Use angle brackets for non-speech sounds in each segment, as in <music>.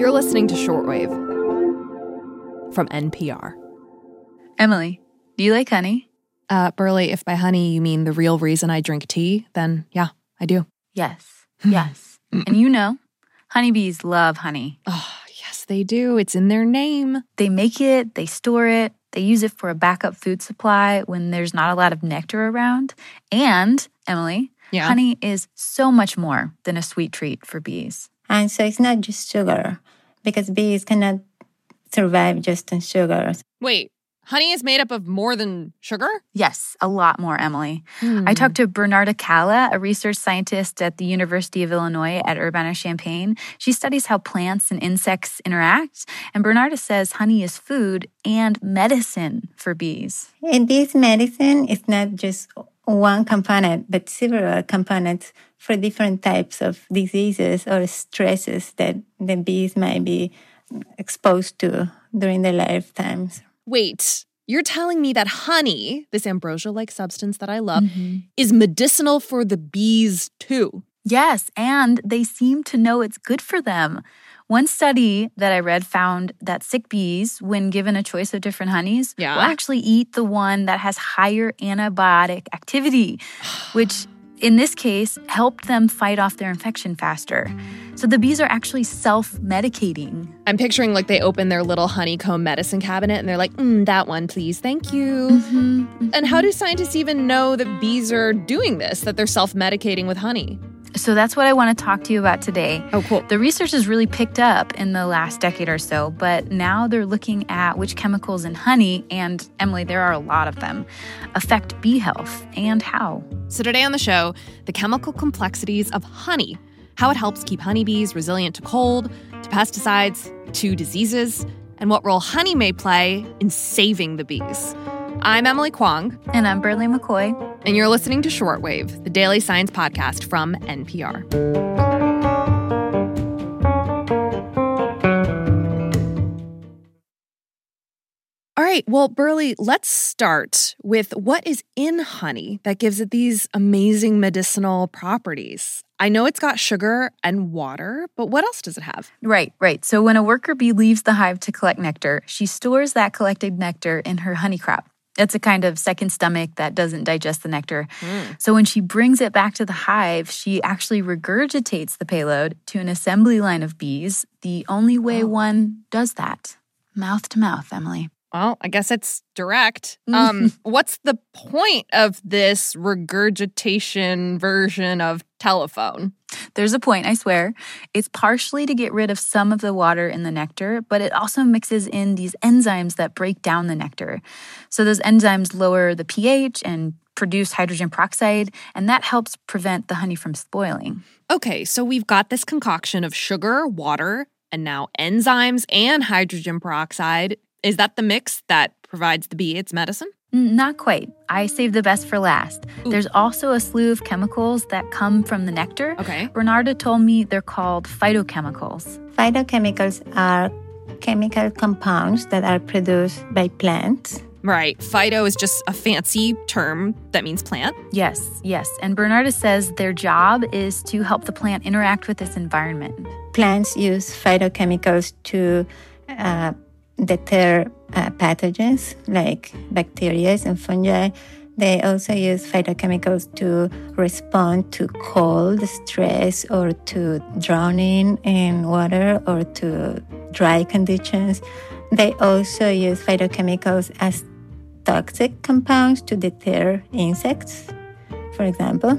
You're listening to Shortwave from NPR. Emily, do you like honey? Uh, Berly, if by honey you mean the real reason I drink tea, then yeah, I do. Yes, yes. <laughs> and you know, honeybees love honey. Oh, yes, they do. It's in their name. They make it, they store it, they use it for a backup food supply when there's not a lot of nectar around. And, Emily, Yeah. honey is so much more than a sweet treat for bees. And so it's not just sugar, because bees cannot survive just on sugar. Wait, honey is made up of more than sugar? Yes, a lot more, Emily. Hmm. I talked to Bernarda Calla, a research scientist at the University of Illinois at Urbana Champaign. She studies how plants and insects interact. And Bernarda says honey is food and medicine for bees. And this medicine is not just one component, but several components for different types of diseases or stresses that the bees might be exposed to during their lifetimes. Wait, you're telling me that honey, this ambrosia like substance that I love, mm-hmm. is medicinal for the bees too? Yes, and they seem to know it's good for them. One study that I read found that sick bees, when given a choice of different honeys, Yeah. will actually eat the one that has higher antibiotic activity, <sighs> which in this case helped them fight off their infection faster. So the bees are actually self medicating. I'm picturing like they open their little honeycomb medicine cabinet and they're like, mm, that one, please, thank you. And how do scientists even know that bees are doing this, that they're self medicating with honey? So that's what I want to talk to you about today. Oh, cool. The research has really picked up in the last decade or so, but now they're looking at which chemicals in honey, and Emily, there are a lot of them, affect bee health and how. So, today on the show, the chemical complexities of honey, how it helps keep honeybees resilient to cold, to pesticides, to diseases, and what role honey may play in saving the bees. I'm Emily Kwong, And I'm Berly McCoy. and you're listening to Shortwave, the daily science podcast from NPR. All right, well, Berly, let's start with what is in honey that gives it these amazing medicinal properties. I know it's got sugar and water, but what else does it have? Right, right. So when a worker bee leaves the hive to collect nectar, she stores that collected nectar in her honey crop. It's a kind of second stomach that doesn't digest the nectar. So when she brings it back to the hive, she actually regurgitates the payload to an assembly line of bees, the only way one does that. Mouth to mouth, Emily. Well, I guess it's direct. <laughs> Um, what's the point of this regurgitation version of telephone? There's a point, I swear. It's partially to get rid of some of the water in the nectar, but it also mixes in these enzymes that break down the nectar. So those enzymes lower the pH and produce hydrogen peroxide, and that helps prevent the honey from spoiling. Okay, so we've got this concoction of sugar, water, and now enzymes and hydrogen peroxide. Is that the mix that provides the bee its medicine? Not quite. I save the best for last. There's also a slew of chemicals that come from the nectar. Okay. Bernarda told me they're called phytochemicals. Phytochemicals are chemical compounds that are produced by plants. Right. Phyto is just a fancy term that means plant. Yes, yes. And Bernarda says their job is to help the plant interact with its environment. Plants use phytochemicals to uh, deter uh, pathogens like bacteria and fungi. They also use phytochemicals to respond to cold, stress, or to drowning in water or to dry conditions. They also use phytochemicals as toxic compounds to deter insects, for example,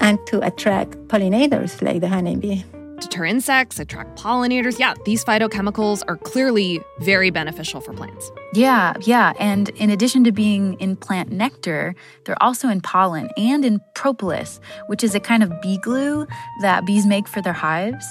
and to attract pollinators like the honeybee. Deter insects, attract pollinators. Yeah, these phytochemicals are clearly very beneficial for plants. Yeah, yeah. And in addition to being in plant nectar, they're also in pollen and in propolis, which is a kind of bee glue that bees make for their hives.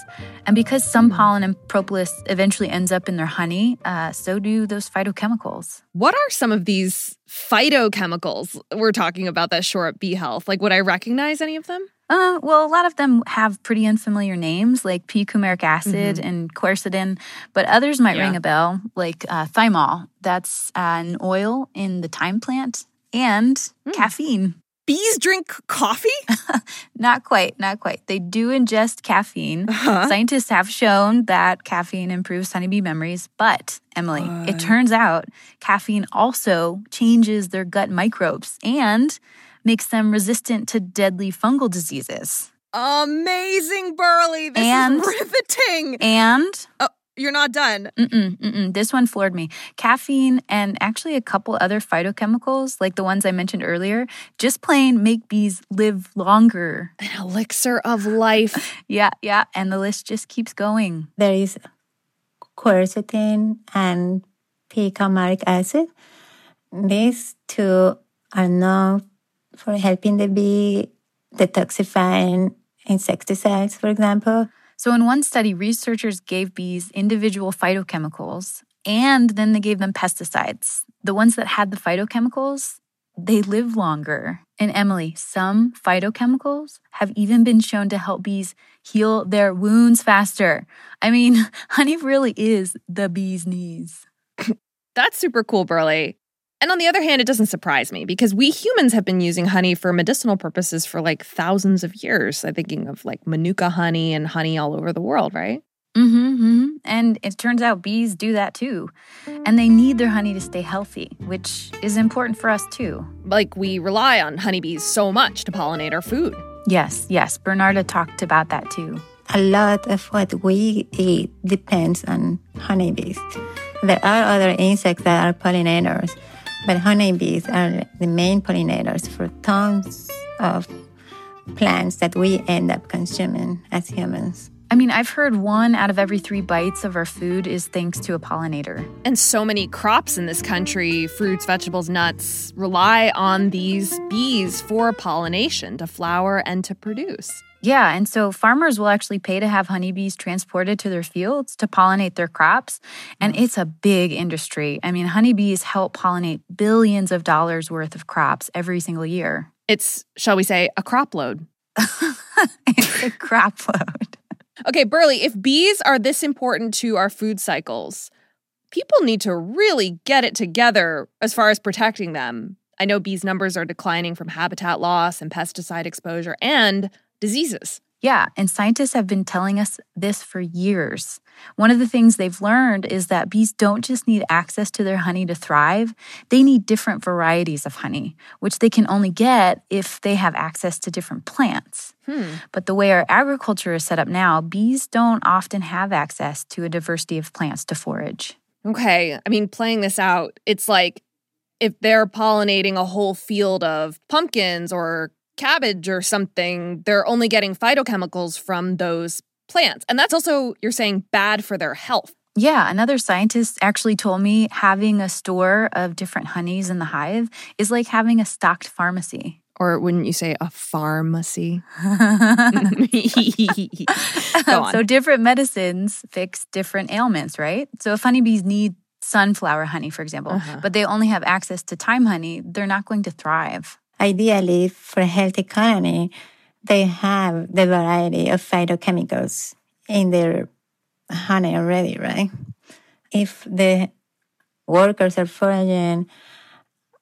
And because some pollen and propolis eventually ends up in their honey, uh, so do those phytochemicals. What are some of these phytochemicals we're talking about that shore up bee health? Like, would I recognize any of them? Uh, well, a lot of them have pretty unfamiliar names like p-coumaric acid and quercetin, but others might Yeah. ring a bell, like uh, thymol. That's uh, an oil in the thyme plant, and caffeine. Bees drink coffee? <laughs> not quite, not quite. They do ingest caffeine. Uh-huh. Scientists have shown that caffeine improves honeybee memories, but Emily, it turns out caffeine also changes their gut microbes and makes them resistant to deadly fungal diseases. Amazing, Berly. This and, is <laughs> riveting. And oh, you're not done. Mm-mm, mm-mm. This one floored me. Caffeine and actually a couple other phytochemicals, like the ones I mentioned earlier, just plain make bees live longer. An elixir of life. <laughs> yeah, yeah. And the list just keeps going. There is quercetin and p-coumaric acid. These two are known for helping the bee detoxifying insecticides, for example. So, in one study, researchers gave bees individual phytochemicals and then they gave them pesticides. The ones that had the phytochemicals, they live longer. And Emily, some phytochemicals have even been shown to help bees heal their wounds faster. I mean, <laughs> honey really is the bee's knees. That's super cool, Berly. And on the other hand, it doesn't surprise me because we humans have been using honey for medicinal purposes for like thousands of years. I'm thinking of like manuka honey and honey all over the world, right? Mm-hmm, mm-hmm. And it turns out bees do that too. And they need their honey to stay healthy, which is important for us too. Like we rely on honeybees so much to pollinate our food. Yes, yes. Bernarda talked about that too. A lot of what we eat depends on honeybees. There are other insects that are pollinators but honeybees are the main pollinators for tons of plants that we end up consuming as humans. I mean, I've heard one out of every three bites of our food is thanks to a pollinator. And so many crops in this country fruits, vegetables, nuts rely on these bees for pollination to flower and to produce. Yeah, and so farmers will actually pay to have honeybees transported to their fields to pollinate their crops. And mm. it's a big industry. I mean, honeybees help pollinate billions of dollars worth of crops every single year. It's, shall we say, a crop load. <laughs> it's a crop load. okay, Berly, if bees are this important to our food cycles, people need to really get it together as far as protecting them. I know bees' numbers are declining from habitat loss and pesticide exposure and diseases. Yeah, and scientists have been telling us this for years. One of the things they've learned is that bees don't just need access to their honey to thrive, they need different varieties of honey, which they can only get if they have access to different plants. Hmm. But the way our agriculture is set up now, bees don't often have access to a diversity of plants to forage. Okay, I mean, playing this out, it's like if they're pollinating a whole field of pumpkins or cabbage or something, they're only getting phytochemicals from those plants. And that's also, you're saying, bad for their health. Yeah, another scientist actually told me having a store of different honeys in the hive is like having a stocked pharmacy. Or wouldn't you say a pharmacy? <laughs> so different medicines fix different ailments, right? So if honeybees need sunflower honey, for example, uh-huh. but they only have access to thyme honey, they're not going to thrive ideally for a healthy colony, they have the variety of phytochemicals in their honey already, right? If the workers are foraging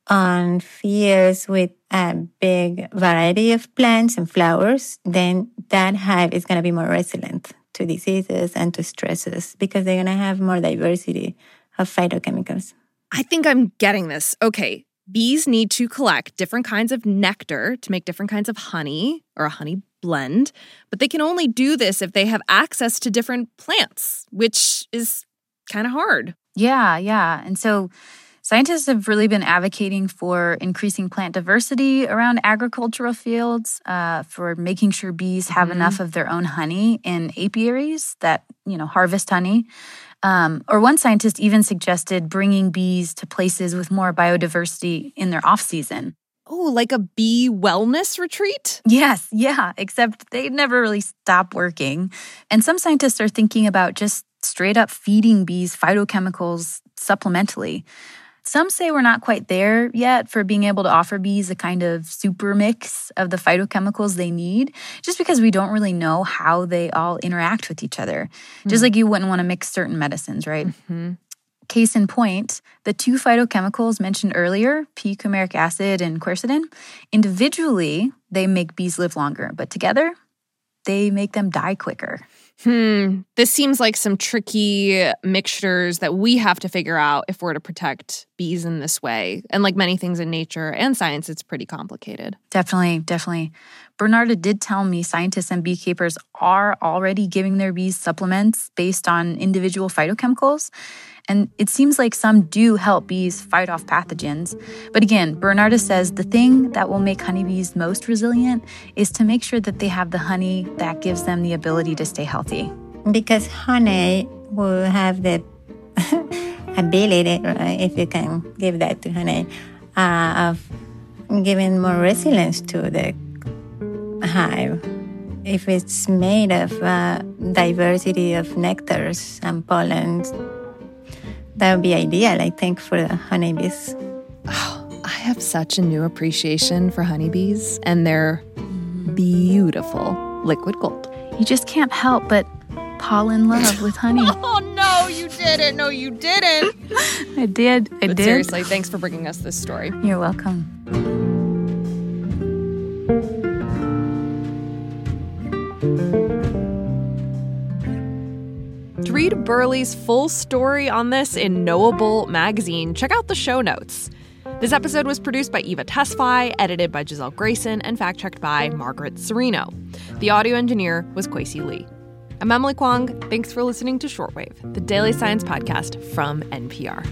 on fields with a big variety of plants and flowers, then that hive is going to be more resilient to diseases and to stresses because they're going to have more diversity of phytochemicals. I think I'm getting this. Okay, Bees need to collect different kinds of nectar to make different kinds of honey or a honey blend, but they can only do this if they have access to different plants, which is kind of hard. Yeah, yeah. And so scientists have really been advocating for increasing plant diversity around agricultural fields, uh, for making sure bees have mm-hmm. enough of their own honey in apiaries that, you know, harvest honey. Um, or one scientist even suggested bringing bees to places with more biodiversity in their off season. Oh, like a bee wellness retreat? Yes, yeah, except they never really stop working. And some scientists are thinking about just straight up feeding bees phytochemicals supplementally. Some say we're not quite there yet for being able to offer bees a kind of super mix of the phytochemicals they need, just because we don't really know how they all interact with each other. Mm-hmm. Just hmm. like you wouldn't want to mix certain medicines, right? Mm-hmm. Case in point, the two phytochemicals mentioned earlier, P coumaric acid and quercetin, individually, they make bees live longer, but together, they make them die quicker. Hmm, this seems like some tricky mixtures that we have to figure out if we're to protect bees in this way. And like many things in nature and science, it's pretty complicated. Definitely, definitely. Bernarda did tell me scientists and beekeepers are already giving their bees supplements based on individual phytochemicals. And it seems like some do help bees fight off pathogens. But again, Bernarda says the thing that will make honeybees most resilient is to make sure that they have the honey that gives them the ability to stay healthy. Because honey will have the <laughs> ability, if you can give that to honey, uh, of giving more resilience to the hive. If it's made of uh, diversity of nectars and pollens, that would be ideal, I think, for the honeybees. Oh, I have such a new appreciation for honeybees and their beautiful liquid gold. You just can't help but fall in love with honey. <laughs> oh no, you didn't. No, you didn't. I did. I but did. Seriously, thanks for bringing us this story. You're welcome. To read Berly's full story on this in Knowable magazine, check out the show notes. This episode was produced by Eva Tesfaye, edited by Giselle Grayson, and fact checked by Margaret Cirino. The audio engineer was Kwesi Lee. I'm Emily Kwong. Thanks for listening to Shortwave, the daily science podcast from NPR.